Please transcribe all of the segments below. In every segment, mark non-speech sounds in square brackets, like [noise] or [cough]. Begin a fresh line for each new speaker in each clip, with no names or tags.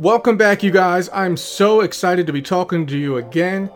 Welcome back, you guys. I'm so excited to be talking to you again.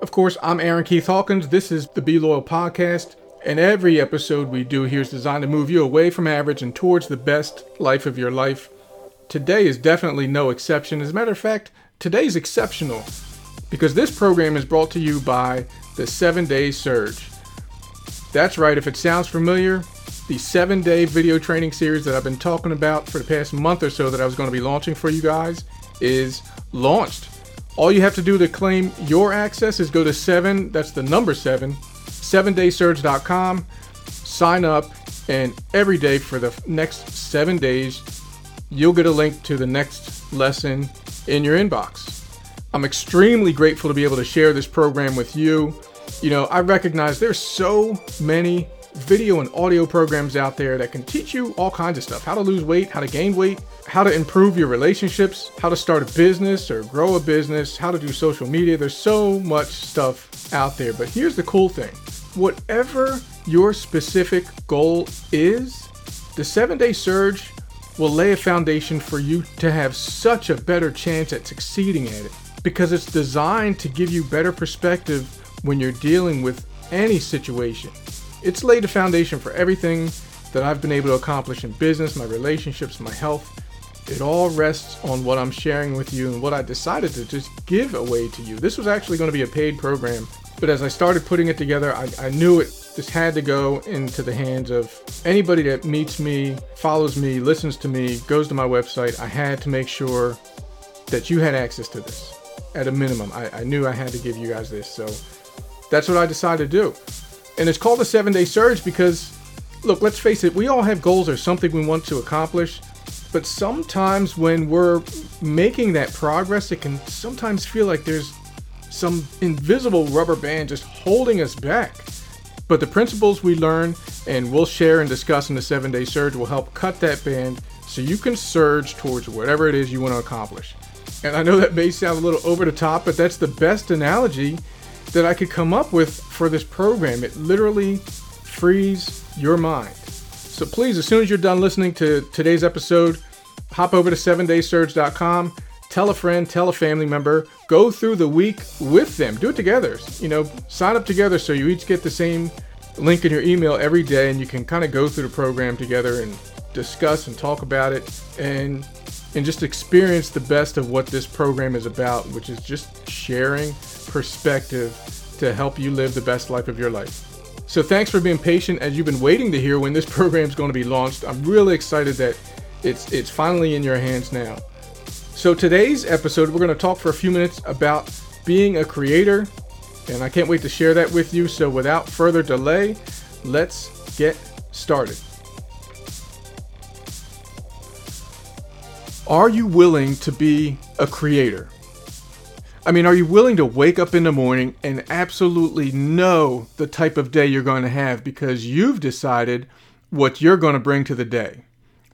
Of course, I'm Aaron Keith Hawkins. This is the Be Loyal podcast, and every episode we do here is designed to move you away from average and towards the best life of your life. Today is definitely no exception. As a matter of fact, today's exceptional because this program is brought to you by the 7 Day Surge. That's right, if it sounds familiar, the seven day video training series that I've been talking about for the past month or so that I was going to be launching for you guys is launched. All you have to do to claim your access is go to seven, that's the number seven, 7daysurge.com, sign up, and every day for the next seven days, you'll get a link to the next lesson in your inbox. I'm extremely grateful to be able to share this program with you. You know, I recognize there's so many video and audio programs out there that can teach you all kinds of stuff how to lose weight, how to gain weight, how to improve your relationships, how to start a business or grow a business, how to do social media. There's so much stuff out there. But here's the cool thing whatever your specific goal is, the seven day surge will lay a foundation for you to have such a better chance at succeeding at it because it's designed to give you better perspective when you're dealing with any situation. It's laid a foundation for everything that I've been able to accomplish in business, my relationships, my health. It all rests on what I'm sharing with you and what I decided to just give away to you. This was actually going to be a paid program, but as I started putting it together, I, I knew it just had to go into the hands of anybody that meets me, follows me, listens to me, goes to my website. I had to make sure that you had access to this at a minimum. I, I knew I had to give you guys this. So that's what I decided to do. And it's called the seven day surge because, look, let's face it, we all have goals or something we want to accomplish. But sometimes when we're making that progress, it can sometimes feel like there's some invisible rubber band just holding us back. But the principles we learn and we'll share and discuss in the seven day surge will help cut that band so you can surge towards whatever it is you want to accomplish. And I know that may sound a little over the top, but that's the best analogy that I could come up with for this program. It literally frees your mind. So please, as soon as you're done listening to today's episode, hop over to 7daysurge.com, tell a friend, tell a family member, go through the week with them. Do it together. You know, sign up together so you each get the same link in your email every day and you can kind of go through the program together and discuss and talk about it and and just experience the best of what this program is about, which is just sharing perspective to help you live the best life of your life. So thanks for being patient as you've been waiting to hear when this [laughs] program is going to be launched. I'm really excited that it's it's finally in your hands now. So today's episode we're going to talk for a few minutes about being a creator and I can't wait to share that with you. So without further delay, let's get started. Are you willing to be a creator? I mean, are you willing to wake up in the morning and absolutely know the type of day you're going to have because you've decided what you're going to bring to the day,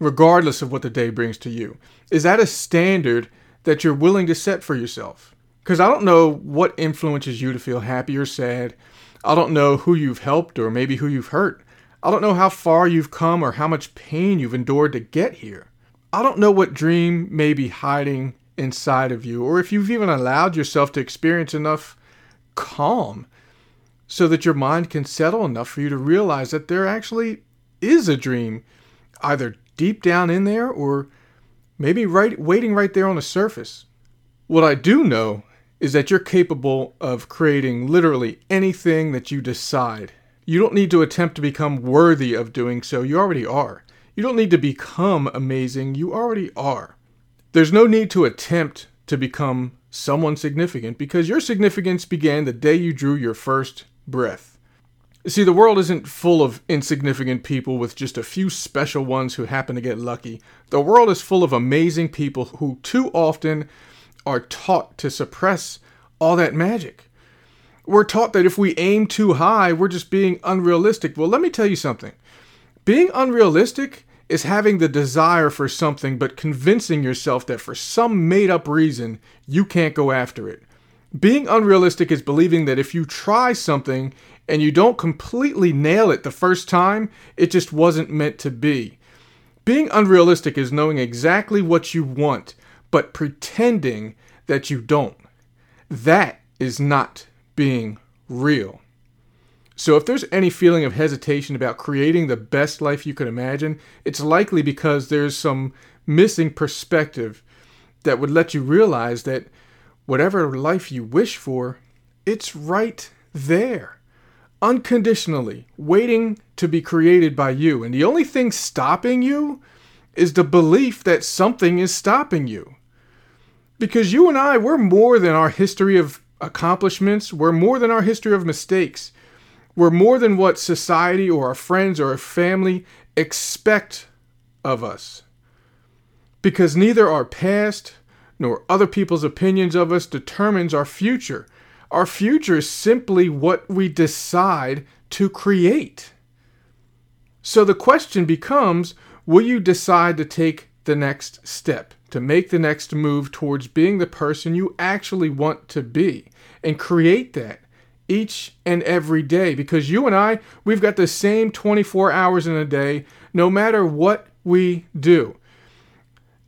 regardless of what the day brings to you? Is that a standard that you're willing to set for yourself? Because I don't know what influences you to feel happy or sad. I don't know who you've helped or maybe who you've hurt. I don't know how far you've come or how much pain you've endured to get here. I don't know what dream may be hiding inside of you, or if you've even allowed yourself to experience enough calm so that your mind can settle enough for you to realize that there actually is a dream, either deep down in there or maybe right waiting right there on the surface. What I do know is that you're capable of creating literally anything that you decide. You don't need to attempt to become worthy of doing so, you already are. You don't need to become amazing, you already are. There's no need to attempt to become someone significant because your significance began the day you drew your first breath. See, the world isn't full of insignificant people with just a few special ones who happen to get lucky. The world is full of amazing people who too often are taught to suppress all that magic. We're taught that if we aim too high, we're just being unrealistic. Well, let me tell you something. Being unrealistic is having the desire for something but convincing yourself that for some made up reason you can't go after it. Being unrealistic is believing that if you try something and you don't completely nail it the first time, it just wasn't meant to be. Being unrealistic is knowing exactly what you want, but pretending that you don't. That is not being real. So, if there's any feeling of hesitation about creating the best life you could imagine, it's likely because there's some missing perspective that would let you realize that whatever life you wish for, it's right there, unconditionally, waiting to be created by you. And the only thing stopping you is the belief that something is stopping you. Because you and I, we're more than our history of accomplishments, we're more than our history of mistakes. We're more than what society or our friends or our family expect of us. Because neither our past nor other people's opinions of us determines our future. Our future is simply what we decide to create. So the question becomes will you decide to take the next step, to make the next move towards being the person you actually want to be, and create that each and every day? Because you and I, we've got the same 24 hours in a day, no matter what we do.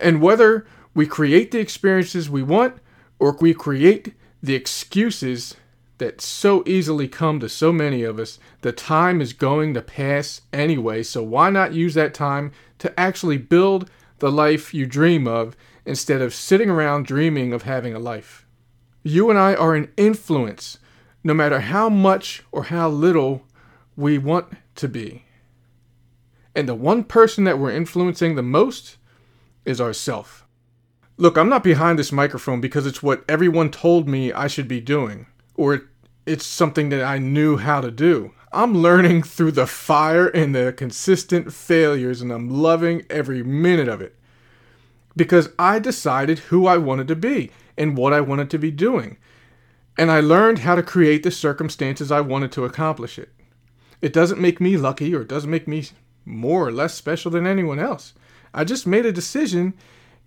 And whether we create the experiences we want or we create the excuses that so easily come to so many of us, the time is going to pass anyway. So why not use that time to actually build the life you dream of instead of sitting around dreaming of having a life? You and I are an influence, no matter how much or how little we want to be. And the one person that we're influencing the most is ourself. Look, I'm not behind this microphone because it's what everyone told me I should be doing, or it's something that I knew how to do. I'm learning through the fire and the consistent failures, and I'm loving every minute of it. Because I decided who I wanted to be and what I wanted to be doing. And I learned how to create the circumstances I wanted to accomplish it. It doesn't make me lucky or it doesn't make me more or less special than anyone else. I just made a decision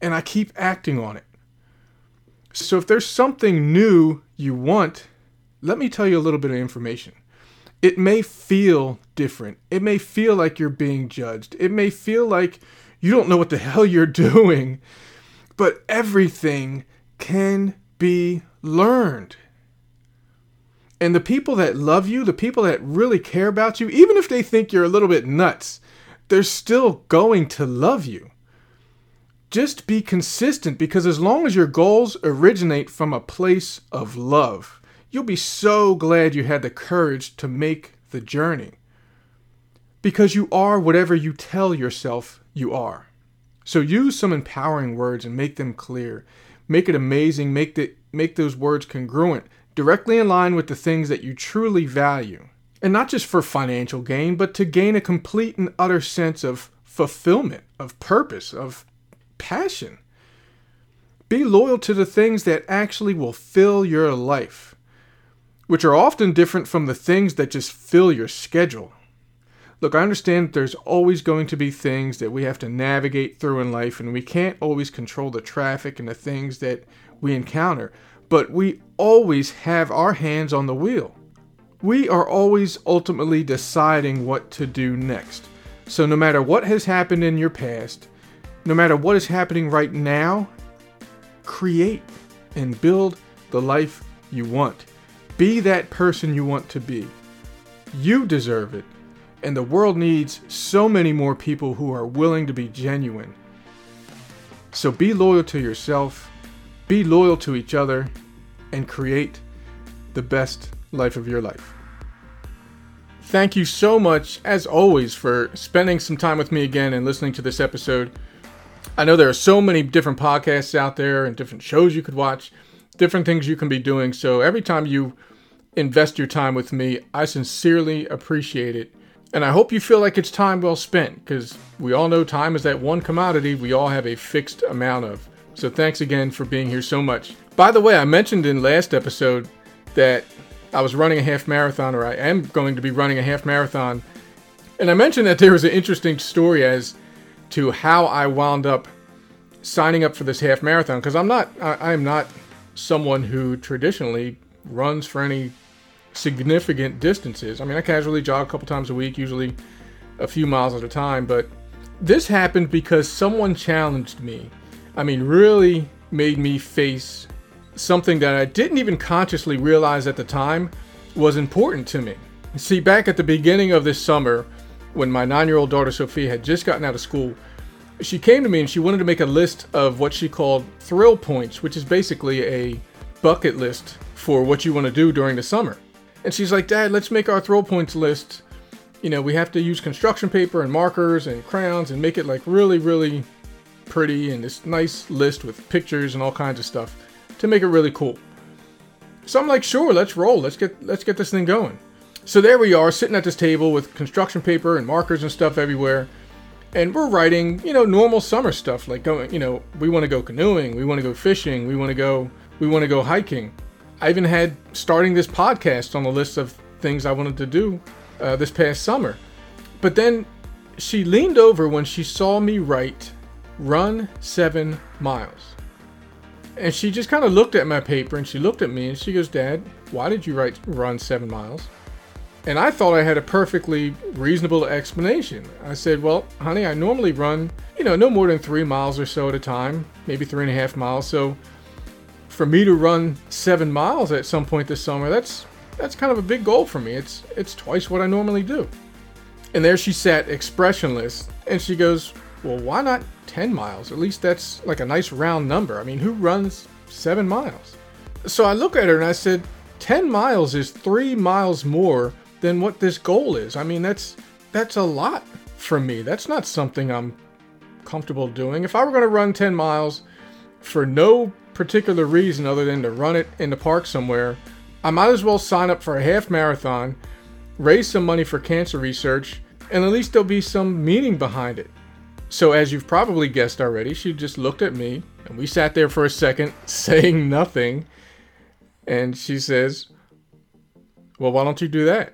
and I keep acting on it. So if there's something new you want, let me tell you a little bit of information. It may feel different. It may feel like you're being judged. It may feel like you don't know what the [laughs] hell you're doing. But everything can be learned. And the people that love you, the people that really care about you, even if they think you're a little bit nuts, they're still going to love you just be consistent because as long as your goals originate from a place of love, you'll be so glad you had the courage to make the journey. Because you are whatever you tell yourself you are. So use some empowering words and make them clear. Make it amazing, make the make those words congruent, directly in line with the things that you truly value. And not just for financial gain, but to gain a complete and utter sense of fulfillment, of purpose, of passion. Be loyal to the things that actually will fill your life, which are often different from the things that just fill your schedule. Look, I understand there's always going to be things that we have to navigate through in life, and we can't always control the traffic and the things that we encounter, but we always have our hands on the wheel. We are always ultimately deciding what to do next. So, no matter what has happened in your past, no matter what is happening right now, create and build the life you want. Be that person you want to be. You deserve it. And the world needs so many more people who are willing to be genuine. So be loyal to yourself, be loyal to each other, and create the best life of your life. Thank you so much, as always, for spending some time with me again and listening to this episode. I know there are so many different podcasts out there and different shows you could watch, different things you can be doing. So every time you invest your time with me, I sincerely appreciate it. And I hope you feel like it's time well spent because we all know time is that one commodity we all have a fixed amount of. So thanks again for being here so much. By the way, I mentioned in last episode that I was running a half marathon, or I am going to be running a half marathon. And I mentioned that there was an interesting story as to how I wound up signing up for this half marathon because I'm not I, am not someone who traditionally runs for any significant distances. I mean, I casually jog a couple times a week, usually a few miles at a time, but this happened because someone challenged me. I mean, really made me face something that I didn't even consciously realize at the time was important to me. See, back at the beginning of this summer, when my nine year old daughter Sophia had just gotten out of school, she came to me and she wanted to make a list of what she called thrill points, which is basically a bucket list for what you want to do during the summer. And she's like, Dad, let's make our thrill points list. You know, we have to use construction paper and markers and crayons and make it like really, really pretty and this nice list with pictures and all kinds of stuff to make it really cool. So I'm like, sure, let's roll. Let's get let's get this thing going. So there we are, sitting at this table with construction paper and markers and stuff everywhere. And we're writing, you know, normal summer stuff like going, you know, we want to go canoeing, we want to go fishing, we want to go we want to go hiking. I even had starting this podcast on the list of things I wanted to do uh, this past summer. But then she leaned over when she saw me write run seven miles. And she just kind of looked at my paper and she looked at me and she goes, Dad, why did you write run seven miles? And I thought I had a perfectly reasonable explanation. I said, Well, honey, I normally run, you know, no more than three miles or so at a time, maybe three and a half miles. So for me to run seven miles at some point this summer, that's that's kind of a big goal for me. It's it's twice what I normally do. And there she sat, expressionless, and she goes, Well, why not 10 miles? At least that's like a nice round number. I mean, who runs seven miles? So I look at her and I said, 10 miles is three miles more than what this goal is. I mean, that's that's a lot for me. That's not something I'm comfortable doing. If I were going to run 10 miles for no particular reason other than to run it in the park somewhere, I might as well sign up for a half marathon, raise some money for cancer research, and at least there'll be some meaning behind it. So, as you've probably guessed already, she just looked at me and we sat there for a second [laughs] saying nothing. And she says, Well, why don't you do that?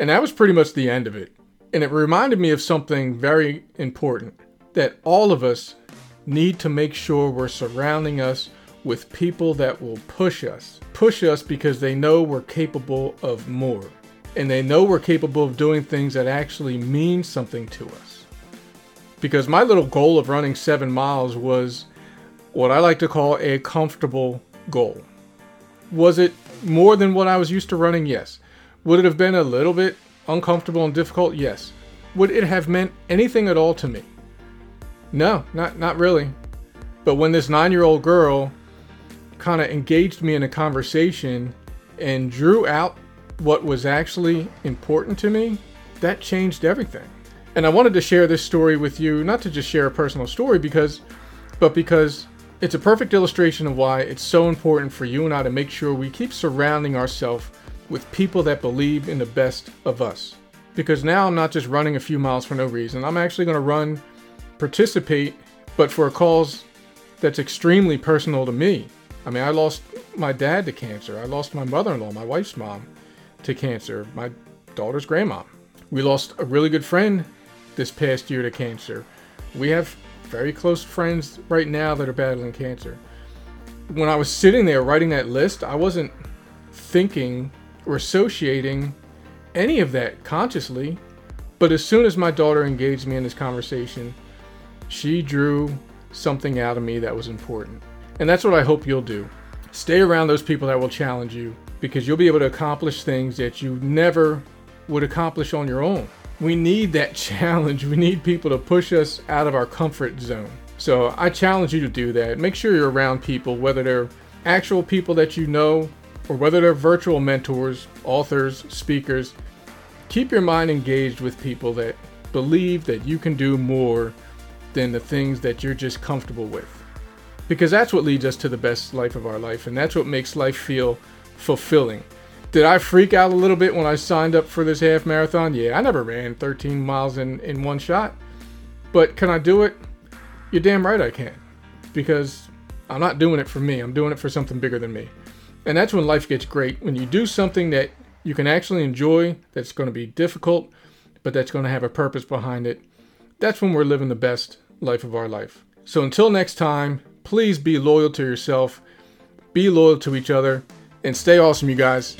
And that was pretty much the end of it. And it reminded me of something very important that all of us need to make sure we're surrounding us with people that will push us. Push us because they know we're capable of more. And they know we're capable of doing things that actually mean something to us. Because my little goal of running seven miles was what I like to call a comfortable goal. Was it more than what I was used to running? Yes. Would it have been a little bit uncomfortable and difficult? Yes. Would it have meant anything at all to me? No, not not really. But when this 9-year-old girl kind of engaged me in a conversation and drew out what was actually important to me, that changed everything. And I wanted to share this story with you, not to just share a personal story because but because it's a perfect illustration of why it's so important for you and I to make sure we keep surrounding ourselves with people that believe in the best of us. Because now I'm not just running a few miles for no reason. I'm actually going to run, participate, but for a cause that's extremely personal to me. I mean, I lost my dad to cancer. I lost my mother in law, my wife's mom, to cancer, my daughter's grandma. We lost a really good friend this past year to cancer. We have very close friends right now that are battling cancer. When I was sitting there writing that list, I wasn't thinking or associating any of that consciously. But as soon as my daughter engaged me in this conversation, she drew something out of me that was important. And that's what I hope you'll do. Stay around those people that will challenge you because you'll be able to accomplish things that you never would accomplish on your own. We need that [laughs] challenge. We need people to push us out of our comfort zone. So I challenge you to do that. Make sure you're around people, whether they're actual people that you know or whether they're virtual mentors, authors, speakers, keep your mind engaged with people that believe that you can do more than the things that you're just comfortable with. Because that's what leads us to the best life of our life, and that's what makes life feel fulfilling. Did I freak out a little bit when I signed up for this half marathon? Yeah, I never ran 13 miles in, in one shot. But can I do it? You're damn right I can. Because I'm not doing it for me, I'm doing it for something bigger than me. And that's when life gets great. When you do something that you can actually enjoy, that's going to be difficult, but that's going to have a purpose behind it. That's when we're living the best life of our life. So until next time, please be loyal to yourself, be loyal to each other, and stay awesome, you guys.